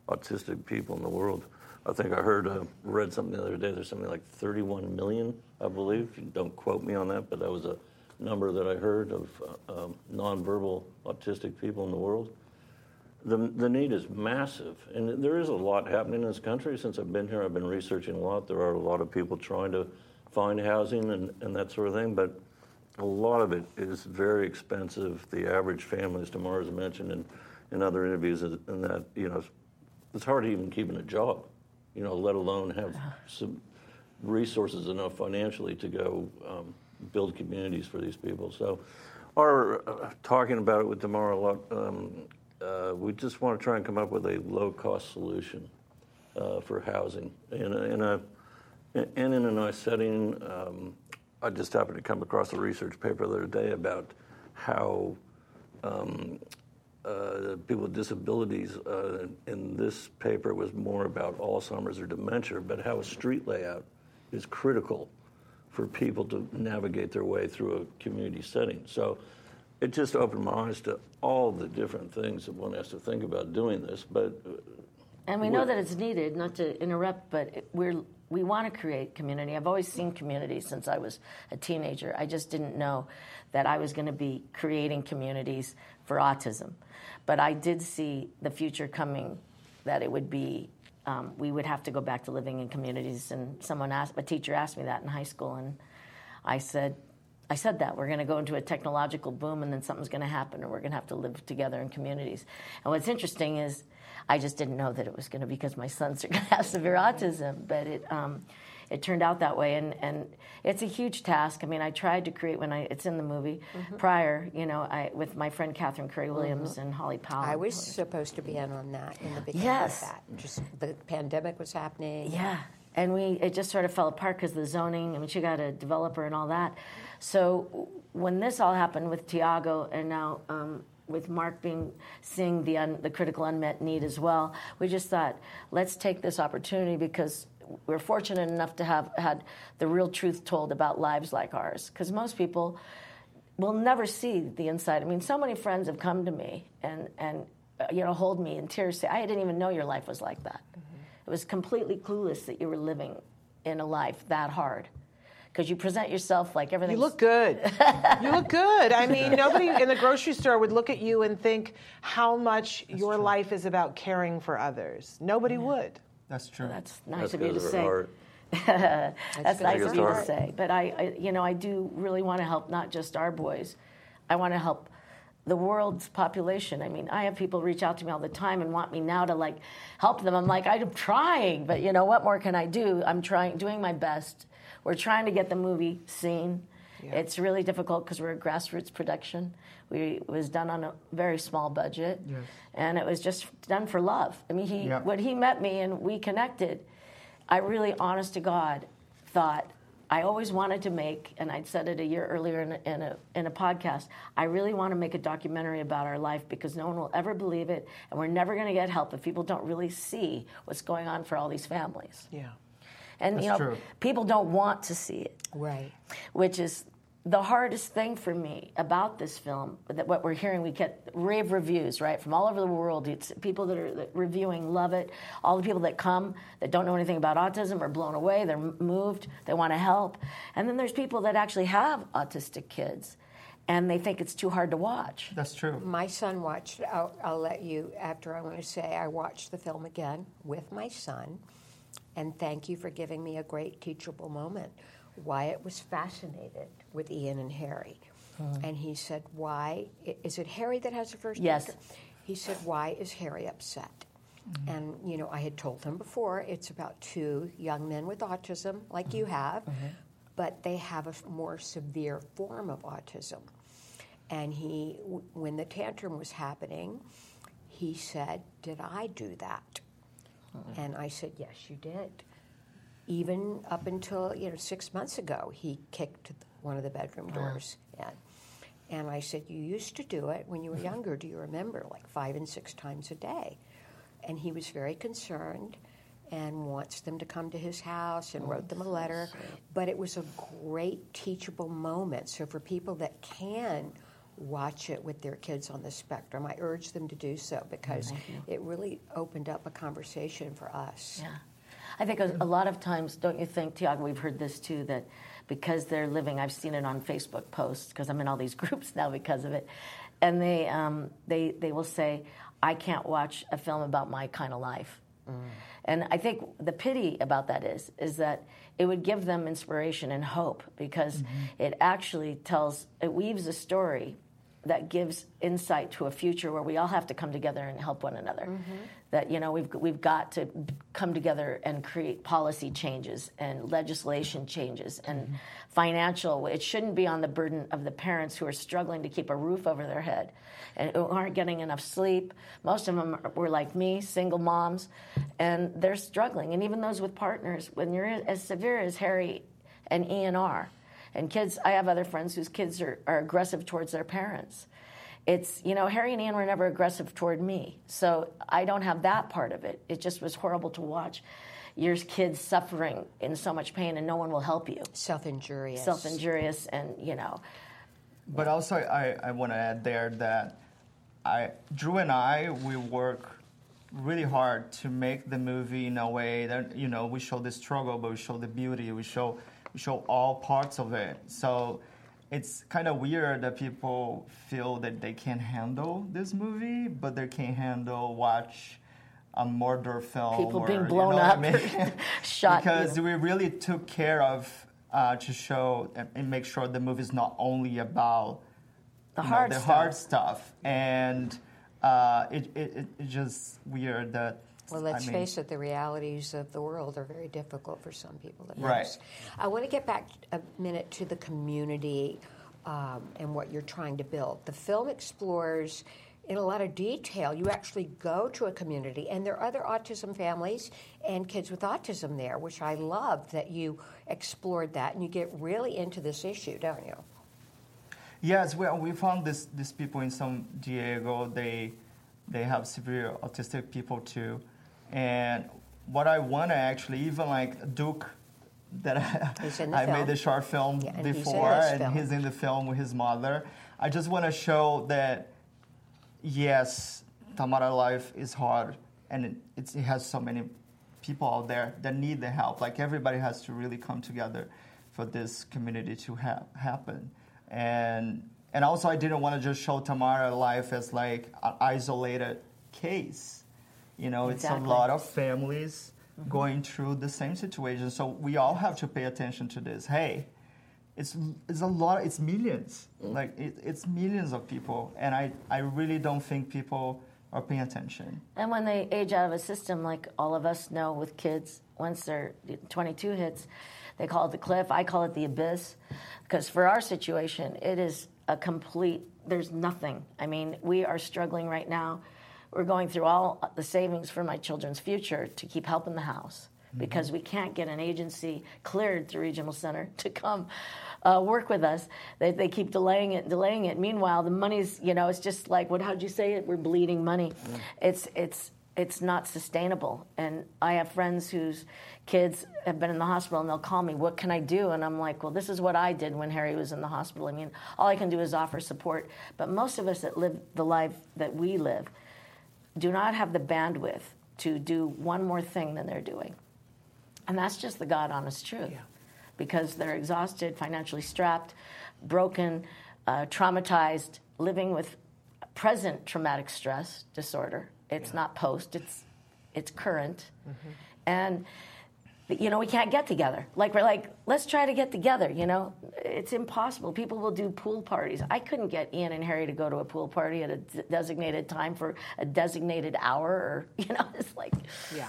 autistic people in the world. I think I heard, uh, read something the other day. There's something like 31 million, I believe. Don't quote me on that, but that was a number that I heard of uh, um, nonverbal autistic people in the world. The, the need is massive, and there is a lot happening in this country. Since I've been here, I've been researching a lot. There are a lot of people trying to find housing and, and that sort of thing, but a lot of it is very expensive. The average family, as Tamara's mentioned in, in other interviews, and that you know it's hard even keeping a job, you know, let alone have some resources enough financially to go um, build communities for these people. So, our uh, talking about it with lot, um, uh, we just want to try and come up with a low cost solution uh, for housing in a, in a, and in a nice setting. Um, I just happened to come across a research paper the other day about how um, uh, people with disabilities uh, in this paper was more about Alzheimer's or dementia, but how a street layout is critical for people to navigate their way through a community setting. So it just opened my eyes to all the different things that one has to think about doing this. But uh, and we know that it's needed. Not to interrupt, but we're we want to create community. I've always seen community since I was a teenager. I just didn't know that I was going to be creating communities for autism. But I did see the future coming that it would be, um, we would have to go back to living in communities. And someone asked, a teacher asked me that in high school, and I said, I said that we're going to go into a technological boom, and then something's going to happen, and we're going to have to live together in communities. And what's interesting is, I just didn't know that it was going to because my sons are going to have severe autism, but it. Um, it turned out that way and, and it's a huge task i mean i tried to create when i it's in the movie mm-hmm. prior you know I, with my friend catherine curry williams mm-hmm. and holly powell i was supposed to be in on that in the beginning yes. of that just the pandemic was happening yeah and we it just sort of fell apart because the zoning i mean she got a developer and all that so when this all happened with tiago and now um, with Marc being seeing the un, the critical unmet need as well, we just thought let's take this opportunity because we're fortunate enough to have had the real truth told about lives like ours. Because most people will never see the inside. I mean, so many friends have come to me and, and uh, you know, hold me in tears, say, I didn't even know your life was like that. Mm-hmm. It was completely clueless that you were living in a life that hard. because you present yourself like everything. You look good. you look good. I mean, nobody in the grocery store would look at you and think how much your life is about caring for others. Nobody would. That's true. That's nice That's of you to say. her. That's nice of you to say. But I, I, you know, I do really want to help not just our boys. I want to help the world's population. I mean, I have people reach out to me all the time and want me now to like help them. I'm like, I'm trying, but you know, what more can I do? I'm trying, doing my best. We're trying to get the movie seen. It's really difficult because we're a grassroots production. We it was done on a very small budget, and it was just done for love. I mean, he Yeah. when he met me and we connected, I really, honest to God, thought I always wanted to make, and I'd said it a year earlier in a, in a, in a podcast, I really want to make a documentary about our life because no one will ever believe it, and we're never going to get help if people don't really see what's going on for all these families. Yeah. And, you know, true. people don't want to see it Right. which is the hardest thing for me about this film. That what we're hearing, we get rave reviews, right, from all over the world. It's people that are reviewing love it. All the people that come that don't know anything about autism are blown away. They're moved. They want to help. And then there's people that actually have autistic kids, and they think it's too hard to watch. That's true. My son watched, I'll, I'll let you, after I want to say, I watched the film again with my son, and thank you for giving me a great teachable moment. Wyatt was fascinated with Ian and Harry. Uh-huh. And he said, Why? Is it Harry that has the first Yes. He said, Why is Harry upset? Mm-hmm. And, you know, I had told him before it's about two young men with autism, like you mm-hmm. have, uh-huh. but they have a more severe form of autism. And he, w- when the tantrum was happening, he said, Did I do that? Mm-hmm. And I said, Yes, you did. Even up until, you know, six months ago, he kicked one of the bedroom uh-huh. doors in. And I said, You used to do it when you were mm-hmm. younger. Do you remember? Like five and six times a day. And he was very concerned and wants them to come to his house and wrote them a letter. But it was a great teachable moment. So for people that can watch it with their kids on the spectrum, I urge them to do so because it really opened up a conversation for us. Yeah. I think a, a lot of times, don't you think, Thiago, we've heard this too, that because they're living, I've seen it on Facebook posts, because I'm in all these groups now because of it, and they, um, they, they will say, I can't watch a film about my kind of life. And I think the pity about that is, is that it would give them inspiration and hope because it actually tells, it weaves a story that gives insight to a future where we all have to come together and help one another. Mm-hmm. That you know we've we've got to come together and create policy changes and legislation changes and mm-hmm. financial. It shouldn't be on the burden of the parents who are struggling to keep a roof over their head and who aren't getting enough sleep. Most of them are- were like me, single moms, and they're struggling. And even those with partners, when you're as severe as Harry and Ian are, and kids, I have other friends whose kids are, are aggressive towards their parents. It's, you know, Harry and Ian were never aggressive toward me. So I don't have that part of it. It just was horrible to watch your kids suffering in so much pain and no one will help you. Self injurious. Self injurious and, you know, But also, I, I want to add there that I, Drew and I, we work really hard to make the movie in a way that you know we show the struggle, but we show the beauty. We show we show all parts of it. So it's kind of weird that people feel that they can't handle this movie, but they can't handle watch a murder film. People or, being you blown know what I up, mean? shot, because know. we really took care of uh, to show and, make sure the movie is not only about the you know, hard the stuff. hard stuff, and uh, it, it, it, it's just weird that. Well, let's I mean, face it, the realities of the world are very difficult for some people. Right. I want to get back a minute to the community um, and what you're trying to build. The film explores in a lot of detail. You actually go to a community, and there are other autism families and kids with autism there, which I love that you explored that and you get really into this issue, don't you? Yes, well, we found this these people in San Diego. They they have severe autistic people too, and what I want to actually even like Duke that I, He's in the I film. made the short film Yeah, and before, this and film. he's in the film with his mother. I just want to show that yes, Tamara life is hard, and it, it's, it has so many people out there that need the help. Like everybody has to really come together for this community to ha- happen. And and also, I didn't want to just show Tamara life as like an isolated case. You know, Exactly. it's a lot of families going through the same situation. So we all have to pay attention to this. Hey, it's it's a lot. It's millions. Mm. Like it, it's millions of people, and I I really don't think people are paying attention. And when they age out of a system, like all of us know with kids, once they're 22 hits, they call it the cliff. I call it the abyss. Because for our situation, it is a complete, there's nothing. I mean, we are struggling right now. We're going through all the savings for my children's future to keep helping the house because we can't get an agency cleared through Regional Center to come uh, work with us. They, they keep delaying it, delaying it. Meanwhile, the money's, you know, it's just like, what, how'd you say it? We're bleeding money. It's, it's, it's not sustainable. And I have friends whose kids have been in the hospital and they'll call me, What can I do? And I'm like, Well, this is what I did when Harry was in the hospital. I mean, all I can do is offer support. But most of us that live the life that we live do not have the bandwidth to do one more thing than they're doing. And that's just the God honest truth. Because they're exhausted, financially strapped, broken, uh, traumatized, living with present traumatic stress disorder. It's not post, it's, it's current. And you know, we can't get together. Like we're like, let's try to get together. You know, it's impossible. People will do pool parties. I couldn't get Ian and Harry to go to a pool party at a designated time for a designated hour, or you know, it's like, Yeah.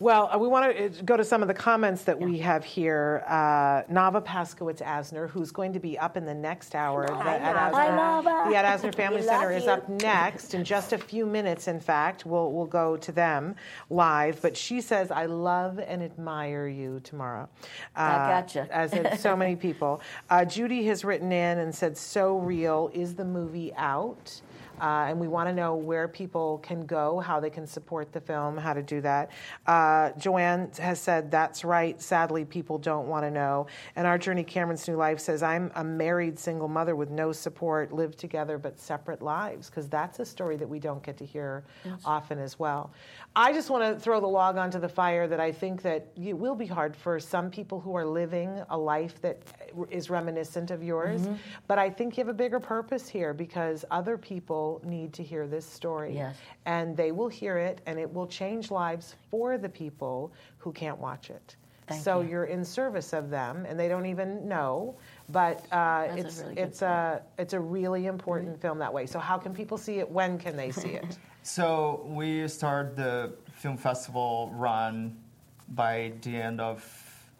Well, uh, we want to go to some of the comments that we have here. Uh, Nava Paskowitz Asner, who's going to be up in the next hour. The Ed. Hi, Asner- Nava. The Ed Asner Family Center is up next in just a few minutes. In fact, we'll we'll go to them live. But she says, "I love and admire you, Tamara." I Uh, gotcha. As in so many people. Uh, Judy has written in and said, "So real is the movie out." Uh, and we want to know where people can go, how they can support the film, how to do that. Uh, Joanne has said, That's right. Sadly, people don't want to know. And our journey, Cameron's New Life, says, I'm a married single mother with no support, live together but separate lives, because that's a story that we don't get to hear often as well. I just want to throw the log onto the fire that I think that it will be hard for some people who are living a life that is reminiscent of yours. Mm-hmm. But I think you have a bigger purpose here because other people need to hear this story. Yes. And they will hear it and it will change lives for the people who can't watch it. Thank so you. are in service of them and they don't even know. But uh, That's a it's really good it's a it's a really important film that way. So how can people see it? When can they see it? So we start the film festival run by the end of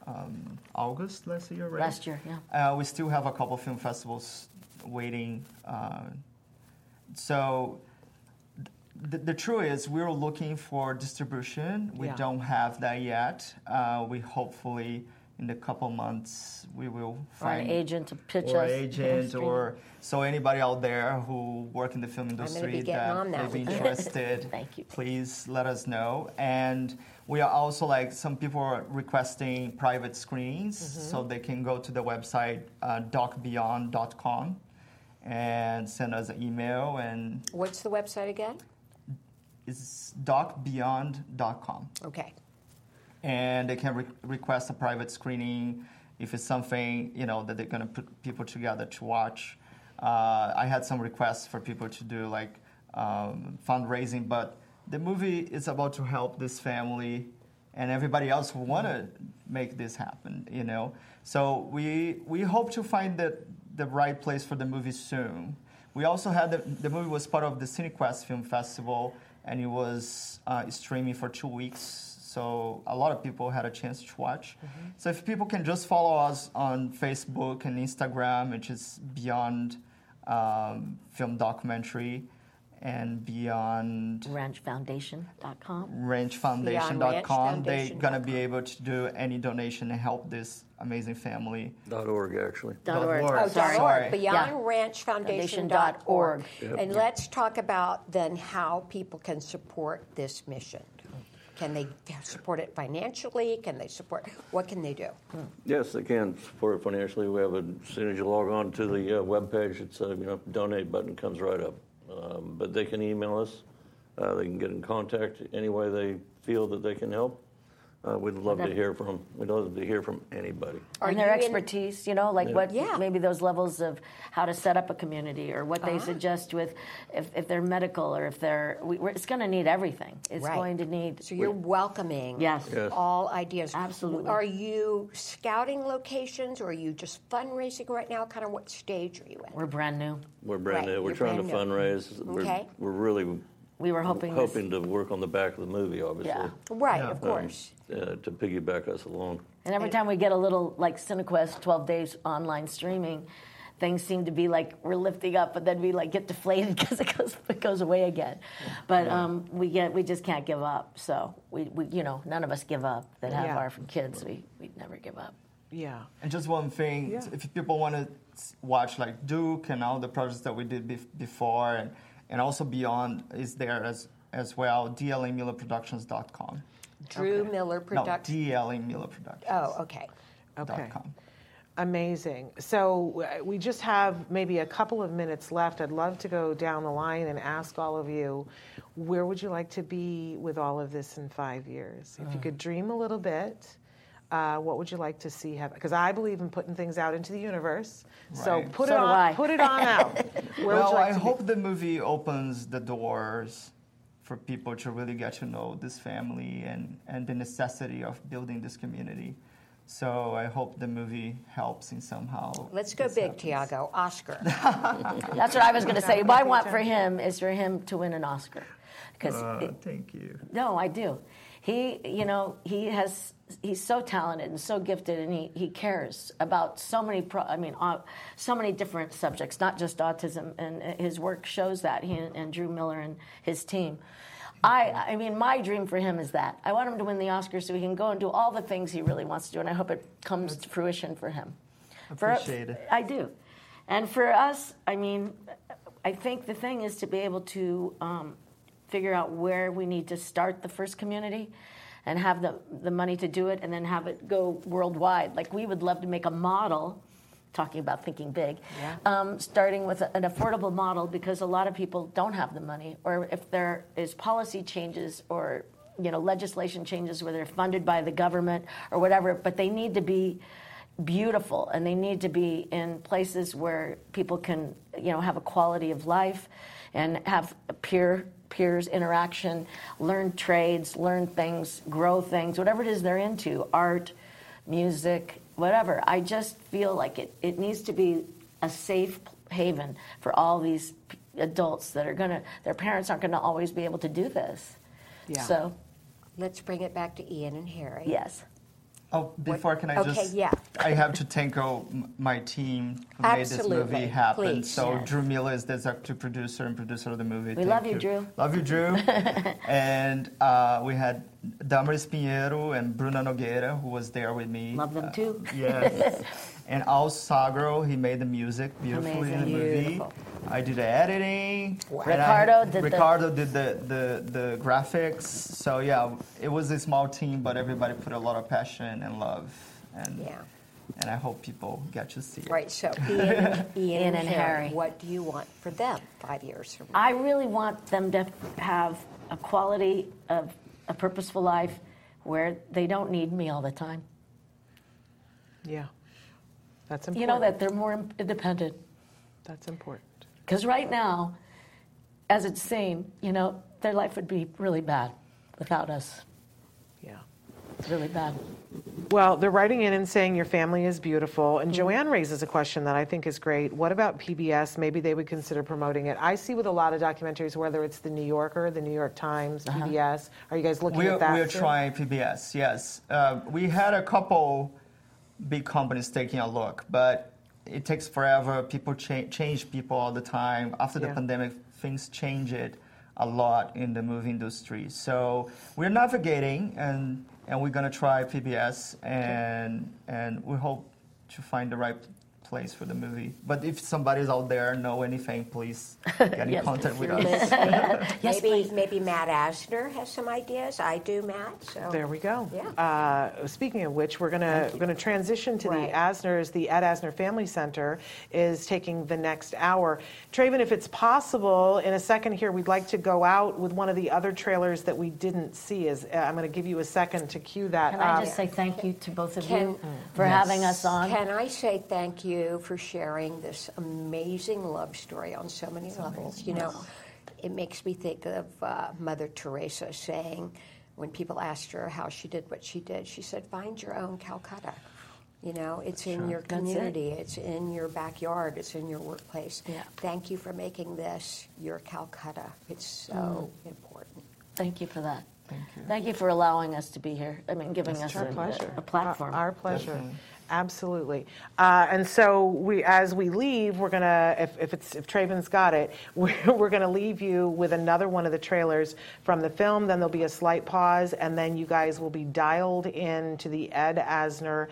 um, August last year, right? last year, yeah. Uh, we still have a couple film festivals waiting. Uh, so the, the truth is, we're looking for distribution. We Yeah. don't have that yet. Uh, we hopefully in a couple months we will Or an agent to pitch or us. agent or so anybody out there who work in the film industry that may be interested Thank you. please let us know and we are also like some people are requesting private screenings Mm-hmm. so they can go to the website uh, docbeyond.com and send us an email and What's the website again? it's docbeyond.com Okay. and they can re- request a private screening if it's something you know that they're going to put people together to watch. Uh, I had some requests for people to do like um, fundraising, but the movie is about to help this family and everybody else who want to make this happen. You know, so we we hope to find the the right place for the movie soon. We also had the, the movie was part of the CineQuest Film Festival, and it was uh, streaming for two weeks. So a lot of people had a chance to watch. So if people can just follow us on Facebook and Instagram, which is Beyond um, Film Documentary and Beyond ranchfoundation.com. ranchfoundation.com, they're going to be able to do any donation and help this amazing family. Dot org, actually. Dot org. org. Oh, sorry. dot org. Yeah. BeyondRanchFoundation.org. Foundation.org. And let's talk about then how people can support this mission. Can they support it financially? Can they support? What can they do? Yes, they can support it financially. We have a, as soon as you log on to the uh, webpage, it's a you know, donate button comes right up. Um, but they can email us. Uh, they can get in contact any way they feel that they can help. Uh, we'd love to hear from. We'd love to hear from anybody. Are and their you in- expertise, you know, like what Yeah. maybe those levels of how to set up a community or what they Uh-huh. suggest with if, if they're medical or if they're we, we're, it's going to need everything. It's Right. going to need So you're welcoming Yes. Yes. all ideas. Absolutely. Are you scouting locations or are you just fundraising right now? Kind of what stage are you in? we're brand new. We're brand Right, new. We're you're trying to brand new. fundraise. We're, Okay. we're really We were hoping this- hoping to work on the back of the movie, obviously, Yeah. Right, Yeah. of course. uh, to piggyback us along. And every time we get a little like Cinequest 12 days online streaming, things seem to be like we're lifting up, but then we like get deflated because it goes it goes away again. But um, we get we just can't give up. So we, we you know none of us give up that have Yeah. our kids. We we never give up. Yeah. And just one thing, Yeah. if people want to watch like Duke and all the projects that we did bef- before, and, and also beyond, is there as as well. DellenMillerProductions.com. Drew Miller No, Productions. Dellen Miller Productions. oh, okay. Okay. com. Amazing. So uh, we just have maybe a couple of minutes left. I'd love to go down the line and ask all of you, where would you like to be with all of this in five years? If you could dream a little bit, uh, what would you like to see happen? Because I believe in putting things out into the universe. So put So it on. I. Put it on out. Where would Well, you like I to be? hope the movie opens the doors for people to really get to know this family and, and the necessity of building this community. So I hope the movie helps in somehow. Let's go big, happens. Thiago. Oscar. That's what I was going to say. What I want for him is for him to win an Oscar, because Uh, thank you. No, I do. He, you know, he has. He's so talented and so gifted, and he, he cares about so many. Pro, I mean, uh, so many different subjects, not just autism. And uh, his work shows that. He and, Drew Miller and his team. I, I mean, my dream for him is that I want him to win the Oscar so he can go and do all the things he really wants to do, and I hope it comes to fruition for him. For- Appreciate it. I do. And for us, I mean, I think the thing is to be able to um, figure out where we need to start the first community and have the, the money to do it and then have it go worldwide. Like, we would love to make a model, talking about thinking big, um, starting with an affordable model because a lot of people don't have the money. Or if there is policy changes or you know legislation changes where they're funded by the government or whatever, but they need to be beautiful and they need to be in places where people can you know have a quality of life and have peer peers interaction learn trades learn things grow things whatever it is they're into art music whatever i just feel like it, it needs to be a safe haven for all these p- adults that are going to their parents aren't going to always be able to do this Yeah. so Let's bring it back to Ian and Harry. yes Oh, before can I Okay, just? yeah. I have to thank oh, my team who made this movie happen. please. So Yes. Drew Miller is the executive producer and producer of the movie. We Thank love you, Drew. Love you, Drew. and uh, we had Damaris Pinheiro and Bruna Nogueira, who was there with me. love them too Yes. and Al Sagro, he made the music beautifully in the Amazing. movie. Beautiful. I did the editing. and I- Ricardo did the- did the, the, the graphics. So yeah, it was a small team, but everybody put a lot of passion and love. And, Yeah. and I hope people get to see it. Right, so Ian, Ian, and Harry. what do you want for them five years from now? I really want them to have a quality of a purposeful life where they don't need me all the time. Yeah. That's important. You know, that they're more independent. That's important. Because right now, as it's seen, you know, their life would be really bad without us. Yeah. It's really bad. Well, they're writing in and saying your family is beautiful. And Joanne raises a question that I think is great. What about PBS? Maybe they would consider promoting it. I see with a lot of documentaries, whether it's the New Yorker, the New York Times, PBS. Are you guys looking We're, at that? we're too? trying PBS, yes. Uh, we had a couple big companies taking a look, but it takes forever. People cha- change people all the time. After the Yeah. pandemic, things change it a lot in the movie industry. So we're navigating, and, and we're going to try PBS, and, and we hope to find the right place for the movie. But if somebody's out there know anything, please get in Yes, contact with us. Yes, maybe please. maybe Matt Asner has some ideas. I do, Matt. So There we go. Yeah. Uh, speaking of which, we're gonna we're gonna transition to Right. the Asner's. The Ed Asner Family Center is taking the next hour. Traven, if it's possible, in a second here, we'd like to go out with one of the other trailers that we didn't see. Is uh, I'm going to give you a second to cue that Can I up. just say thank you to both of Can- you for having us on? Can I say thank you for sharing this amazing love story on so many levels? You know, it makes me think of uh, Mother Teresa saying, when people asked her how she did what she did, she said, "Find your own Calcutta." You know, it's in your That's it. community, it's in your backyard, it's in your workplace. Yeah. Thank you for making this your Calcutta. It's so important. Thank you for that. Thank you. Thank you for allowing us to be here. I mean, giving us It's our a, pleasure. a platform. Our, our pleasure. Absolutely. Uh, and so we, as we leave, we're gonna, if, if it's if Traven's got it, we're, we're gonna leave you with another one of the trailers from the film. Then there'll be a slight pause, and then you guys will be dialed in to the Ed Asner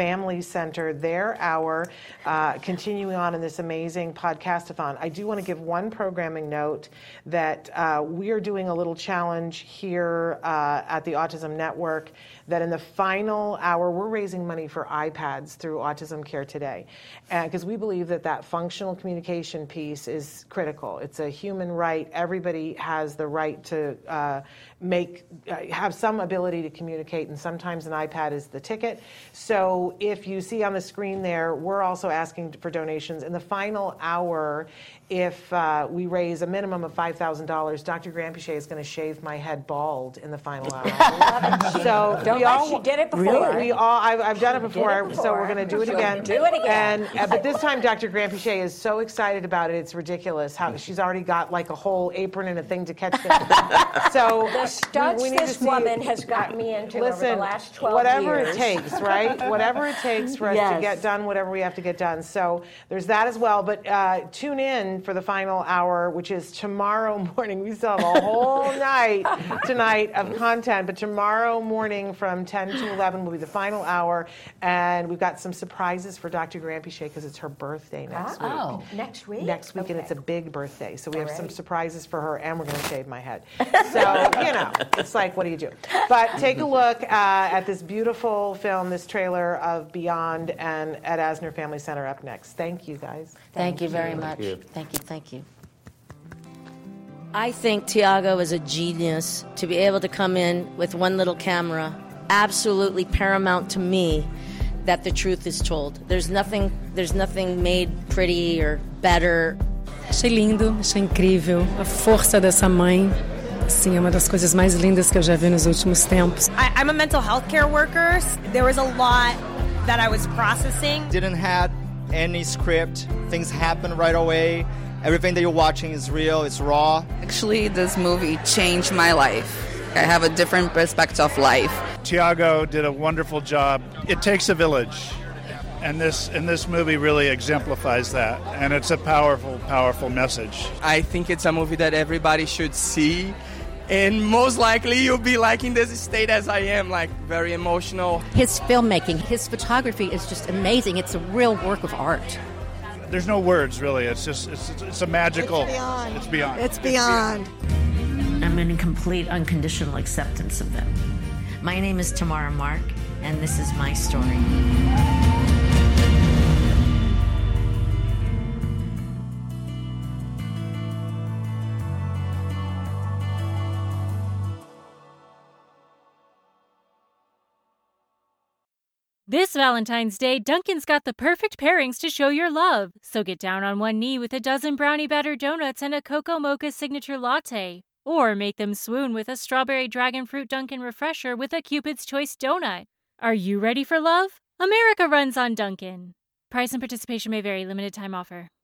Family Center, their hour, uh, continuing on in this amazing podcastathon. I do want to give one programming note that uh, we are doing a little challenge here uh, at the Autism Network. That in the final hour, we're raising money for iPads through Autism Care Today, because we believe that that functional communication piece is critical. It's a human right. Everybody has the right to uh, make uh, have some ability to communicate, and sometimes an iPad is the ticket. So if you see on the screen there, we're also asking for donations in the final hour. If uh, we raise a minimum of five thousand dollars, Dr. Granpeesheh is going to shave my head bald in the final hour. so Don't we all she did it before. We all I've, I've done it before, it so we're going to do it again. do it again. And uh, but this time, Dr. Granpeesheh is so excited about it. It's ridiculous. How she's already got like a whole apron and a thing to catch them. so The stunts we need to this woman has gotten me into over the last 12 whatever years. it takes, right? whatever it takes for us to get done whatever we have to get done. So there's that as well. But uh, tune in for the final hour, which is tomorrow morning. We still have a whole night tonight of content, but tomorrow morning from 10 to 11 will be the final hour, and we've got some surprises for Dr. Granpeesheh because it's her birthday next week. Oh. Next week? Next week, and it's a big birthday. So we have some surprises for her, and we're going to shave my head. So, you know, it's like, what do you do? But take a look uh, at this beautiful film, this trailer of Beyond and Ed Asner Family Center up next. Thank you, guys. Thank you very much. you. Thank you. Thank you. I think Thiago is a genius to be able to come in with one little camera. Absolutely paramount to me that the truth is told. There's nothing. There's nothing made pretty or better. Achei lindo, achei incrível. A força dessa mãe, sim, é uma das coisas mais lindas que eu já vi nos últimos tempos. I, I'm a mental health care worker. There was a lot that I was processing. Didn't have any script. Things happen right away. Everything that you're watching is real. It's raw. Actually, this movie changed my life. I have a different perspective of life. Thiago did a wonderful job. It takes a village, and this and this movie really exemplifies that. And it's a powerful, powerful message. I think it's a movie that everybody should see. And most likely you'll be like in this state as I am, like very emotional. His filmmaking, his photography is just amazing. It's a real work of art. There's no words really. It's just it's, it's a magical. It's beyond. It's beyond. I'm in complete unconditional acceptance of them. My name is Tamara Mark, and this is my story. This Valentine's Day, Dunkin's got the perfect pairings to show your love. So get down on one knee with a dozen brownie batter donuts and a cocoa mocha signature latte. Or make them swoon with a strawberry dragon fruit Dunkin' refresher with a Cupid's Choice donut. Are you ready for love? America runs on Dunkin'. Price and participation may vary, limited time offer.